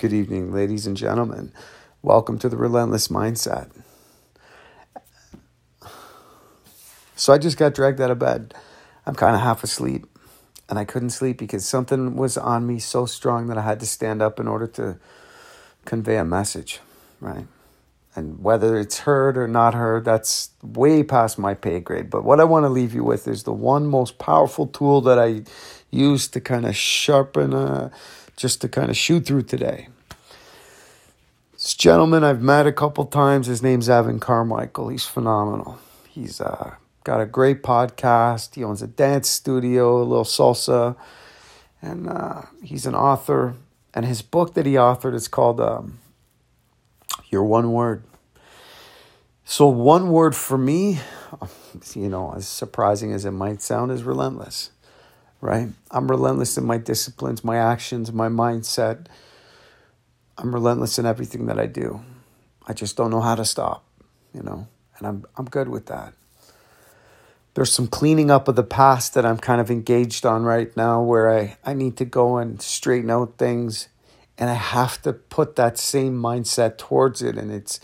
Good evening, ladies and gentlemen. Welcome to the Relentless Mindset. So I just got dragged out of bed. I'm kind of half asleep, and I couldn't sleep because something was on me so strong that I had to stand up in order to convey a message, right? And whether it's heard or not heard, that's way past my pay grade. But what I want to leave you with is the one most powerful tool that I use to kind of sharpen, uh, just to kind of shoot through today. This gentleman I've met a couple times, his name's Evan Carmichael. He's phenomenal. He's uh, got a great podcast. He owns a dance studio, a little salsa, and uh, he's an author. And his book that he authored is called um, your one word. So, one word for me, you know, as surprising as it might sound, is relentless, right? I'm relentless in my disciplines, my actions, my mindset. I'm relentless in everything that I do. I just don't know how to stop, you know, and I'm, I'm good with that. There's some cleaning up of the past that I'm kind of engaged on right now where I, I need to go and straighten out things and I have to put that same mindset towards it and it's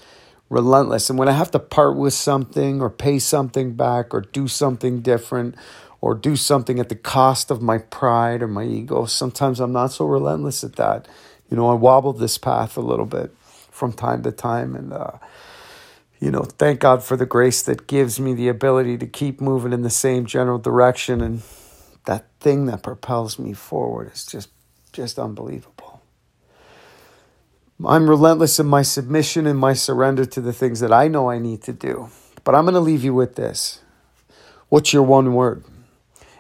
relentless. And when I have to part with something or pay something back or do something different or do something at the cost of my pride or my ego, sometimes I'm not so relentless at that. You know, I wobble this path a little bit from time to time and uh, you know, thank God for the grace that gives me the ability to keep moving in the same general direction and that thing that propels me forward is just just unbelievable. I'm relentless in my submission and my surrender to the things that I know I need to do. But I'm going to leave you with this. What's your one word?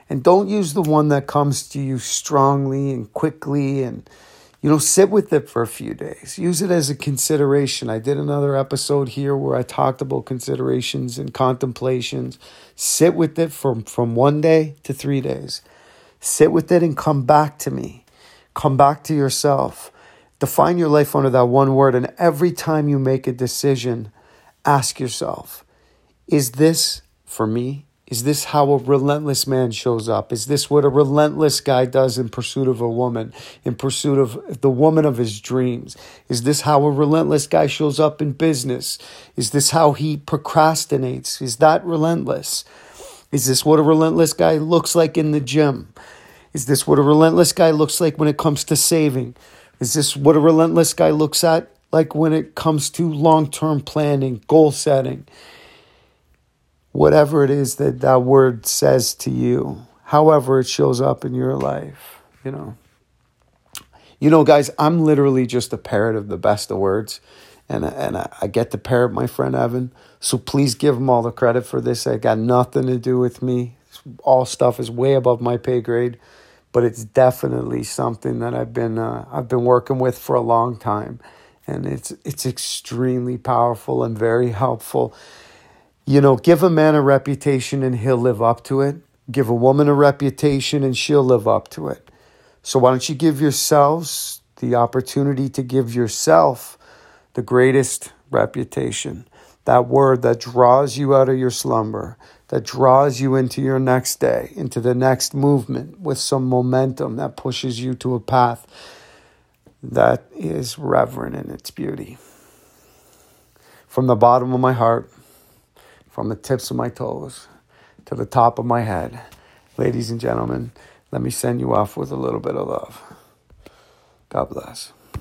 And don't use the one that comes to you strongly and quickly and you know sit with it for a few days. Use it as a consideration. I did another episode here where I talked about considerations and contemplations. Sit with it from from 1 day to 3 days. Sit with it and come back to me. Come back to yourself Define your life under that one word. And every time you make a decision, ask yourself Is this for me? Is this how a relentless man shows up? Is this what a relentless guy does in pursuit of a woman, in pursuit of the woman of his dreams? Is this how a relentless guy shows up in business? Is this how he procrastinates? Is that relentless? Is this what a relentless guy looks like in the gym? Is this what a relentless guy looks like when it comes to saving? Is this what a relentless guy looks at like when it comes to long term planning, goal setting? Whatever it is that that word says to you, however it shows up in your life, you know. You know, guys, I'm literally just a parrot of the best of words. And, and I, get to parrot my friend Evan. So please give him all the credit for this. It got nothing to do with me. All stuff is way above my pay grade but it's definitely something that I've been uh, I've been working with for a long time, and it's it's extremely powerful and very helpful. You know, give a man a reputation and he'll live up to it. Give a woman a reputation and she'll live up to it. So why don't you give yourselves the opportunity to give yourself the greatest reputation? That word that draws you out of your slumber, that draws you into your next day, into the next movement with some momentum that pushes you to a path that is reverent in its beauty. From the bottom of my heart, from the tips of my toes to the top of my head, ladies and gentlemen, let me send you off with a little bit of love. God bless.